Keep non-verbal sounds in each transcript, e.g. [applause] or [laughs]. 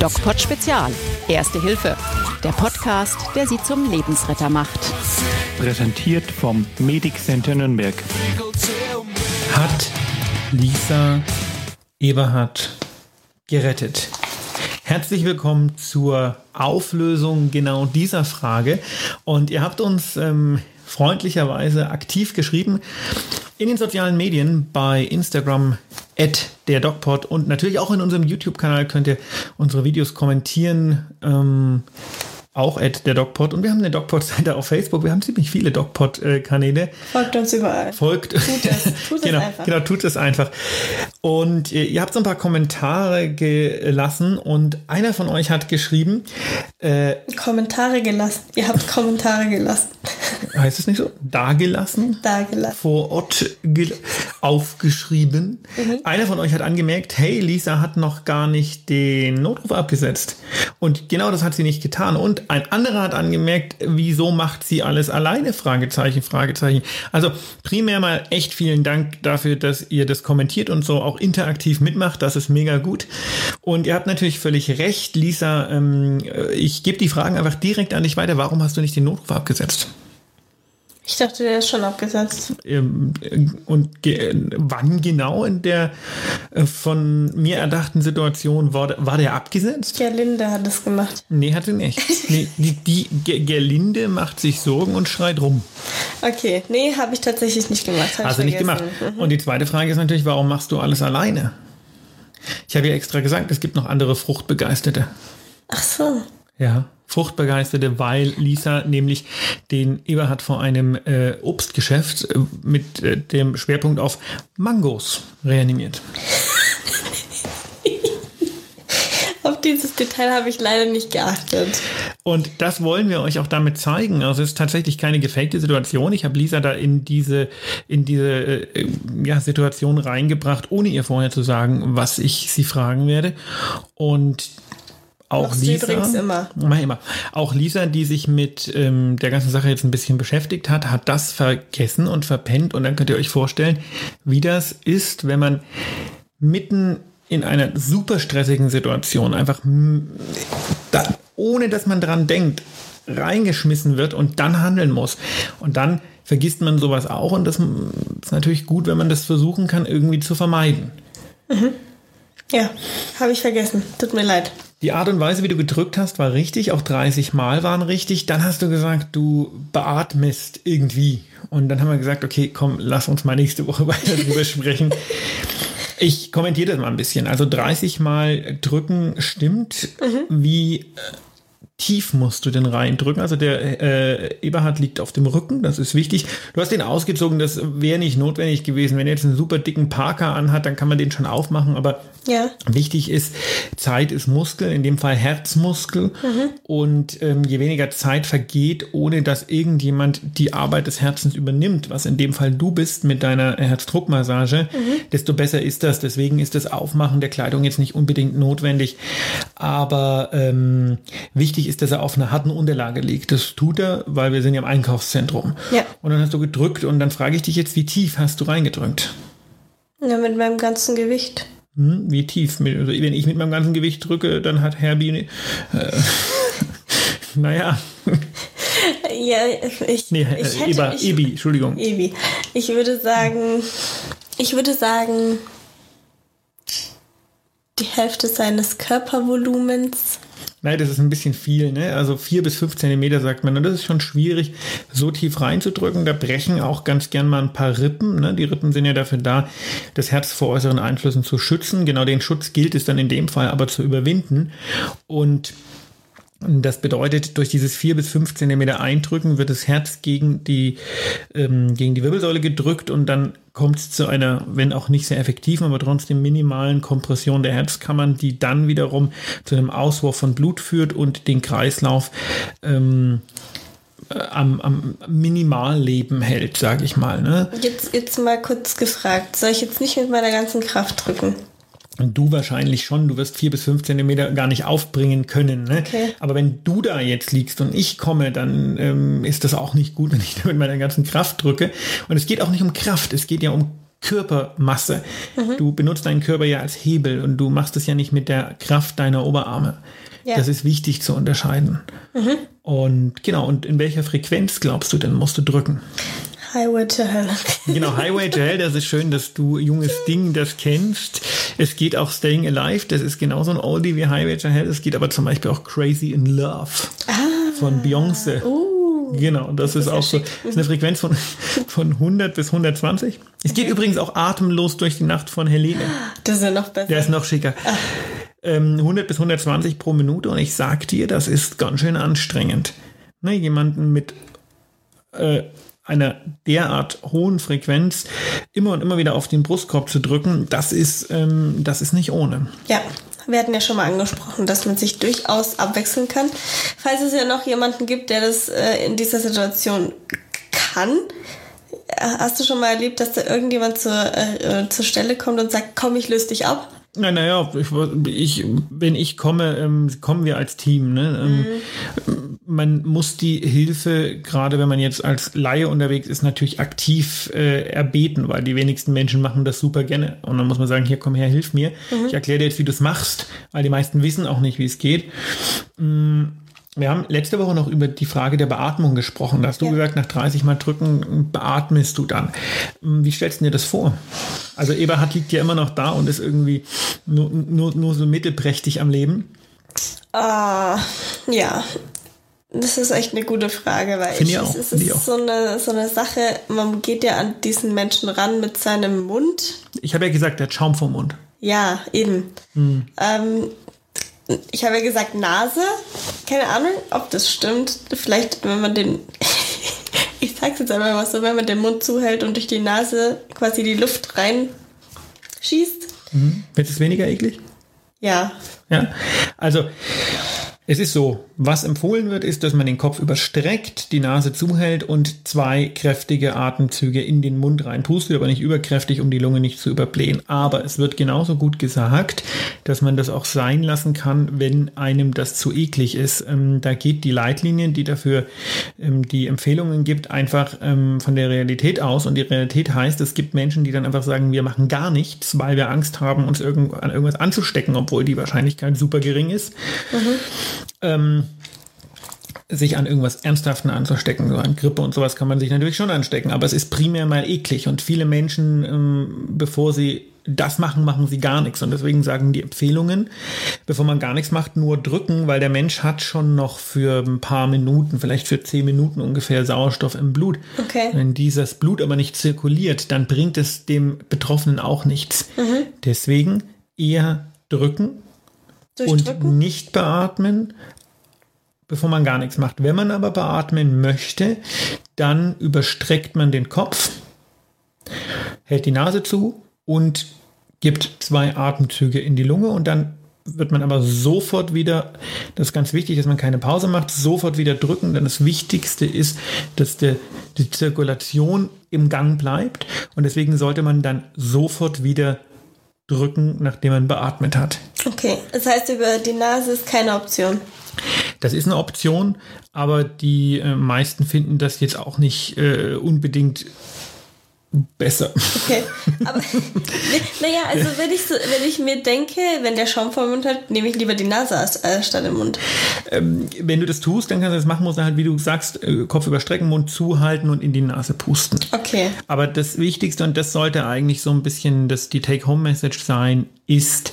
DocPod Spezial. Erste Hilfe. Der Podcast, der Sie zum Lebensretter macht. Präsentiert vom Medic Center Nürnberg. Hat Lisa Eberhard gerettet? Herzlich willkommen zur Auflösung genau dieser Frage. Und ihr habt uns ähm, freundlicherweise aktiv geschrieben in den sozialen Medien bei Instagram at der DocPod und natürlich auch in unserem YouTube-Kanal könnt ihr unsere Videos kommentieren. Ähm, auch at der DocPod. Und wir haben eine DocPod-Seite [laughs] auf Facebook. Wir haben ziemlich viele DocPod-Kanäle. Folgt uns überall. Folgt. Tut es. Tut [laughs] genau, es einfach. Genau, tut es einfach. Und äh, ihr habt so ein paar Kommentare gelassen und einer von euch hat geschrieben, äh, Kommentare gelassen. Ihr habt Kommentare gelassen. [laughs] heißt es nicht so? Dagelassen? Da gelassen. vor Ort aufgeschrieben. Mhm. Einer von euch hat angemerkt, hey, Lisa hat noch gar nicht den Notruf abgesetzt. Und genau das hat sie nicht getan. Und ein anderer hat angemerkt, wieso macht sie alles alleine? Fragezeichen, Fragezeichen. Also primär mal echt vielen Dank dafür, dass ihr das kommentiert und so auch interaktiv mitmacht. Das ist mega gut. Und ihr habt natürlich völlig recht, Lisa. Ähm, ich gebe die Fragen einfach direkt an dich weiter. Warum hast du nicht den Notruf abgesetzt? Ich dachte, der ist schon abgesetzt. Ähm, äh, Und ge wann genau in der äh, von mir erdachten Situation war, der- war der abgesetzt? Gerlinde hat es gemacht. Nee, hat sie nicht. Nee, die, die Ge- Gerlinde macht sich Sorgen und schreit rum. Okay, nee, habe ich tatsächlich nicht gemacht. Hab Hast du ich nicht gemacht. Mhm. Und die zweite Frage ist natürlich, warum machst du alles alleine? Ich habe ja extra gesagt, es gibt noch andere Fruchtbegeisterte. Ach so. Ja, Fruchtbegeisterte, weil Lisa nämlich den Eberhard vor einem äh, Obstgeschäft äh, mit äh, dem Schwerpunkt auf Mangos reanimiert. [laughs] Auf dieses Detail habe ich leider nicht geachtet. Und das wollen wir euch auch damit zeigen. Also es ist tatsächlich keine gefakte Situation. Ich habe Lisa da in diese, in diese äh, ja, Situation reingebracht, ohne ihr vorher zu sagen, was ich sie fragen werde. Und auch Machst Lisa, immer. Immer. Auch Lisa, die sich mit ähm, der ganzen Sache jetzt ein bisschen beschäftigt hat, hat das vergessen und verpennt. Und dann könnt ihr euch vorstellen, wie das ist, wenn man mitten in einer super stressigen Situation einfach da, ohne dass man dran denkt, reingeschmissen wird und dann handeln muss. Und dann vergisst man sowas auch und das ist natürlich gut, wenn man das versuchen kann, irgendwie zu vermeiden. Ja, habe ich vergessen. Tut mir leid. Die Art und Weise, wie du gedrückt hast, war richtig. Auch 30 Mal waren richtig. Dann hast du gesagt, du beatmest irgendwie. Und dann haben wir gesagt, okay, komm, lass uns mal nächste Woche [laughs] weiter drüber sprechen. Ich kommentiere das mal ein bisschen. Also 30 Mal drücken stimmt. Wie äh, tief musst du denn reindrücken? Also der äh, Eberhard liegt auf dem Rücken, das ist wichtig. Du hast den ausgezogen, das wäre nicht notwendig gewesen. Wenn er jetzt einen super dicken Parker anhat, dann kann man den schon aufmachen, aber Ja. Wichtig ist, Zeit ist Muskel, in dem Fall Herzmuskel. Und ähm, je weniger Zeit vergeht, ohne dass irgendjemand die Arbeit des Herzens übernimmt, was in dem Fall du bist mit deiner Herzdruckmassage, desto besser ist das. Deswegen ist das Aufmachen der Kleidung jetzt nicht unbedingt notwendig. Aber ähm, wichtig ist, dass er auf einer harten Unterlage liegt. Das tut er, weil wir sind ja im Einkaufszentrum. Ja. Und dann hast du gedrückt und dann frage ich dich jetzt, wie tief hast du reingedrückt? Ja, mit meinem ganzen Gewicht. Hm, wie tief? Also, wenn ich mit meinem ganzen Gewicht drücke, dann hat Herbie. Äh, [laughs] naja, Ja, ich, nee, ich äh, hätte, Eba, ich, Ebi, Entschuldigung. Ebi. Ich würde sagen, ich würde sagen, die Hälfte seines Körpervolumens. Nein, das ist ein bisschen viel, ne? Also vier bis fünf Zentimeter sagt man. Und das ist schon schwierig, so tief reinzudrücken. Da brechen auch ganz gern mal ein paar Rippen. Ne? Die Rippen sind ja dafür da, das Herz vor äußeren Einflüssen zu schützen. Genau den Schutz gilt es dann in dem Fall aber zu überwinden. Und Das bedeutet, durch dieses vier bis fünf Zentimeter Eindrücken wird das Herz gegen die, ähm, gegen die Wirbelsäule gedrückt und dann kommt es zu einer, wenn auch nicht sehr effektiven, aber trotzdem minimalen Kompression der Herzkammern, die dann wiederum zu einem Auswurf von Blut führt und den Kreislauf ähm, äh, am, am Minimalleben hält, sage ich mal. Ne? Jetzt, jetzt mal kurz gefragt, soll ich jetzt nicht mit meiner ganzen Kraft drücken? Und du wahrscheinlich schon, du wirst vier bis fünf Zentimeter gar nicht aufbringen können. Ne? Okay. Aber wenn du da jetzt liegst und ich komme, dann ähm, ist das auch nicht gut, [laughs] wenn ich da mit meiner ganzen Kraft drücke. Und es geht auch nicht um Kraft, es geht ja um Körpermasse. Du benutzt deinen Körper ja als Hebel und du machst es ja nicht mit der Kraft deiner Oberarme. Ja. Das ist wichtig zu unterscheiden. Und genau, und in welcher Frequenz glaubst du denn, musst du drücken? Highway to Hell. Genau, Highway to Hell, das ist schön, dass du, junges Ding, das kennst. Es geht auch Staying Alive, das ist genauso ein Oldie wie Highway to Hell. Es geht aber zum Beispiel auch Crazy in Love von Beyoncé. Genau, das ist auch so. Das ist eine Frequenz von, von 100 bis 120. Es geht übrigens auch atemlos durch die Nacht von Helene. Das ist ja noch besser. Der ist noch schicker. Ähm, 100 bis 120 pro Minute und ich sag dir, das ist ganz schön anstrengend. Ne, jemanden mit äh, einer derart hohen Frequenz immer und immer wieder auf den Brustkorb zu drücken, das ist, ähm, das ist nicht ohne. Ja, wir hatten ja schon mal angesprochen, dass man sich durchaus abwechseln kann. Falls es ja noch jemanden gibt, der das äh, in dieser Situation kann, äh, hast du schon mal erlebt, dass da irgendjemand zur, äh, äh, zur Stelle kommt und sagt, komm, ich löse dich ab? Na, naja, ich, ich, wenn ich komme, ähm, kommen wir als Team. Ne? Ähm, Man muss die Hilfe, gerade wenn man jetzt als Laie unterwegs ist, natürlich aktiv äh, erbeten, weil die wenigsten Menschen machen das super gerne. Und dann muss man sagen, hier komm her, hilf mir. Ich erkläre dir jetzt, wie du es machst, weil die meisten wissen auch nicht, wie es geht. Wir haben letzte Woche noch über die Frage der Beatmung gesprochen. Da hast du Ja. gesagt, nach 30 Mal drücken beatmest du dann. Wie stellst du dir das vor? Also Eberhard liegt ja immer noch da und ist irgendwie nur, nur, nur so mittelprächtig am Leben. Ah, ja. Das ist echt eine gute Frage, weil Finde ich, ich auch, es, ist auch. so eine, so eine Sache, man geht ja an diesen Menschen ran mit seinem Mund. Ich habe ja gesagt, der hat Schaum vom Mund. Ja, eben. Hm. Ähm, ich habe ja gesagt Nase. Keine Ahnung, ob das stimmt. Vielleicht, wenn man den. [laughs] ich sag's jetzt einfach mal so, wenn man den Mund zuhält und durch die Nase quasi die Luft rein schießt. Wird es weniger eklig? Ja. Ja, also es ist so, was empfohlen wird, ist, dass man den Kopf überstreckt, die Nase zuhält und zwei kräftige Atemzüge in den Mund reinpustet, aber nicht überkräftig, um die Lunge nicht zu überblähen. Aber es wird genauso gut gesagt, dass man das auch sein lassen kann, wenn einem das zu eklig ist. Ähm, da geht die Leitlinie, die dafür ähm, die Empfehlungen gibt, einfach ähm, von der Realität aus. Und die Realität heißt, es gibt Menschen, die dann einfach sagen, wir machen gar nichts, weil wir Angst haben, uns irgend an irgendwas anzustecken, obwohl die Wahrscheinlichkeit super gering ist ähm, sich an irgendwas Ernsthaften anzustecken. So an Grippe und sowas kann man sich natürlich schon anstecken, aber es ist primär mal eklig und viele Menschen, ähm, bevor sie das machen, machen sie gar nichts. Und deswegen sagen die Empfehlungen, bevor man gar nichts macht, nur drücken, weil der Mensch hat schon noch für ein paar Minuten, vielleicht für zehn Minuten ungefähr Sauerstoff im Blut. Okay. Wenn dieses Blut aber nicht zirkuliert, dann bringt es dem Betroffenen auch nichts. Deswegen eher drücken und nicht beatmen, bevor man gar nichts macht. Wenn man aber beatmen möchte, dann überstreckt man den Kopf, hält die Nase zu und gibt zwei Atemzüge in die Lunge. Und dann wird man aber sofort wieder, das ist ganz wichtig, dass man keine Pause macht, sofort wieder drücken, denn das Wichtigste ist, dass der, die Zirkulation im Gang bleibt. Und deswegen sollte man dann sofort wieder drücken, nachdem man beatmet hat. Okay. Das heißt, über die Nase ist keine Option. Das ist eine Option, aber die äh, meisten finden das jetzt auch nicht äh, unbedingt besser. Okay. Aber [laughs] naja, also wenn ich so, wenn ich mir denke, wenn der Schaum vor dem Mund hat, nehme ich lieber die Nase als, als statt im Mund. Wenn du das tust, dann kannst du das machen, musst du halt, wie du sagst, äh, Kopf überstrecken, Mund zuhalten und in die Nase pusten. Okay. Aber das Wichtigste, und das sollte eigentlich so ein bisschen das, die Take-Home-Message sein, ist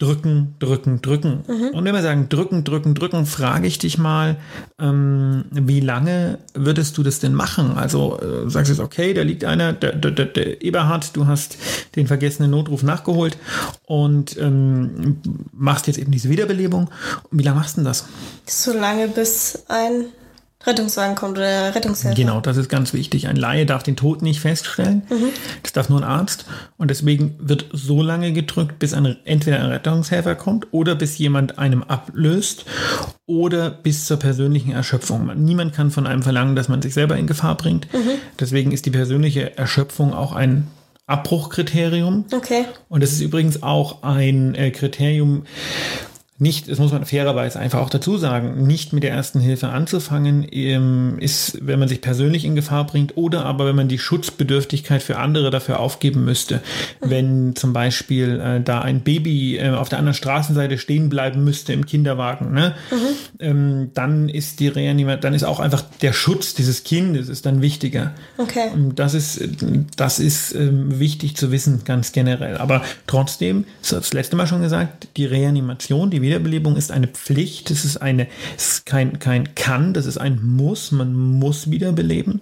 drücken, drücken, drücken. Und wenn wir sagen drücken, drücken, drücken, frage ich dich mal, ähm, wie lange würdest du das denn machen? Also äh, sagst du jetzt, okay, da liegt einer, der, der, der, der Eberhard, du hast den vergessenen Notruf nachgeholt und ähm, machst jetzt eben diese Wiederbelebung. Und wie lange machst du denn das? So lange bis ein Rettungswagen kommt oder Rettungshelfer. Genau, das ist ganz wichtig. Ein Laie darf den Tod nicht feststellen. Das darf nur ein Arzt. Und deswegen wird so lange gedrückt, bis ein, entweder ein Rettungshelfer kommt oder bis jemand einem ablöst oder bis zur persönlichen Erschöpfung. Man- Niemand kann von einem verlangen, dass man sich selber in Gefahr bringt. Deswegen ist die persönliche Erschöpfung auch ein Abbruchkriterium. Okay. Und das ist übrigens auch ein äh, Kriterium, nicht, das muss man fairerweise einfach auch dazu sagen, nicht mit der ersten Hilfe anzufangen, ähm, ist, wenn man sich persönlich in Gefahr bringt oder aber wenn man die Schutzbedürftigkeit für andere dafür aufgeben müsste. Wenn zum Beispiel äh, da ein Baby äh, auf der anderen Straßenseite stehen bleiben müsste im Kinderwagen, ne? Mhm. Ähm, dann ist die Reanimation, dann ist auch einfach der Schutz dieses Kindes ist dann wichtiger. Okay. Das ist, das ist ähm, wichtig zu wissen, ganz generell. Aber trotzdem, das, das letzte Mal schon gesagt, die Reanimation, die Wiederbelebung ist eine Pflicht, es ist eine, es ist kein, kein Kann, das ist ein Muss, man muss wiederbeleben.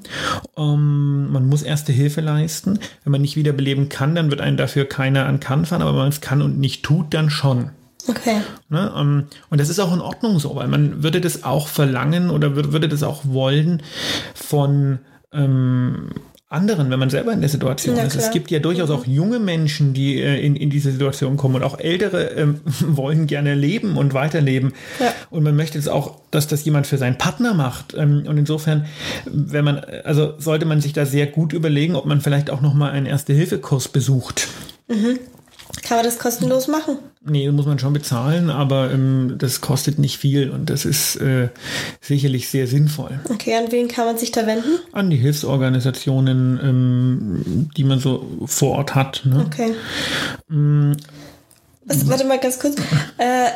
Ähm, man muss erste Hilfe leisten. Wenn man nicht wiederbeleben kann, dann wird einen dafür keiner an Kann fahren, aber wenn man es kann und nicht tut, dann schon. Okay. Ne, um, und das ist auch in Ordnung so, weil man würde das auch verlangen oder würde, würde das auch wollen von ähm, anderen, wenn man selber in der Situation ist. Es gibt ja durchaus auch junge Menschen, die äh, in, in diese Situation kommen und auch ältere ähm, [laughs] wollen gerne leben und weiterleben. Ja. Und man möchte es auch, dass das jemand für seinen Partner macht. Ähm, und insofern, wenn man, also sollte man sich da sehr gut überlegen, ob man vielleicht auch nochmal einen Erste-Hilfe-Kurs besucht. Kann man das kostenlos machen? Nee, muss man schon bezahlen, aber ähm, das kostet nicht viel und das ist äh, sicherlich sehr sinnvoll. Okay, an wen kann man sich da wenden? An die Hilfsorganisationen, ähm, die man so vor Ort hat. Ne? Okay. Mm. Was, warte mal ganz kurz. Äh,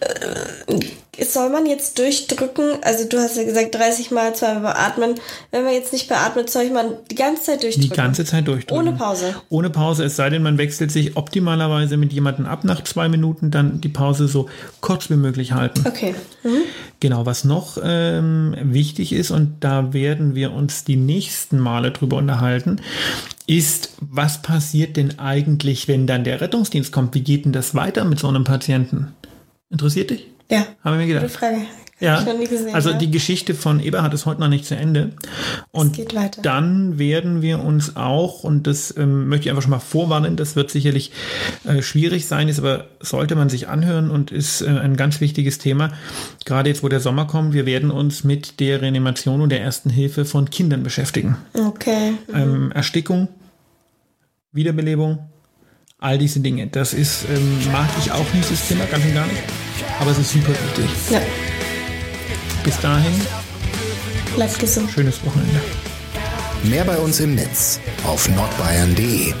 äh, soll man jetzt durchdrücken? Also du hast ja gesagt 30 Mal zweimal beatmen. Wenn man jetzt nicht beatmet, soll ich man die ganze Zeit durchdrücken? Die ganze Zeit durchdrücken. Ohne Pause. Ohne Pause, es sei denn, man wechselt sich optimalerweise mit jemandem ab nach zwei Minuten, dann die Pause so kurz wie möglich halten. Okay. Mhm. Genau, was noch ähm, wichtig ist, und da werden wir uns die nächsten Male drüber unterhalten, ist, was passiert denn eigentlich, wenn dann der Rettungsdienst kommt? Wie geht denn das weiter mit so einem Patienten? Interessiert dich? Ja. Haben wir mir Gute gedacht. Frage. Ja, gesehen, also ja. die Geschichte von Eberhard ist heute noch nicht zu Ende. Und dann werden wir uns auch, und das ähm, möchte ich einfach schon mal vorwarnen, das wird sicherlich äh, schwierig sein, ist aber sollte man sich anhören und ist äh, ein ganz wichtiges Thema. Gerade jetzt, wo der Sommer kommt, wir werden uns mit der Reanimation und der ersten Hilfe von Kindern beschäftigen. Okay. Ähm, Erstickung, Wiederbelebung, all diese Dinge. Das ist, ähm, mag ich auch nicht, das Thema, ganz und gar nicht. Aber es ist super wichtig. Ja. Bis dahin, Bleibt gesund. schönes Wochenende. Mehr bei uns im Netz auf nordbayern.de.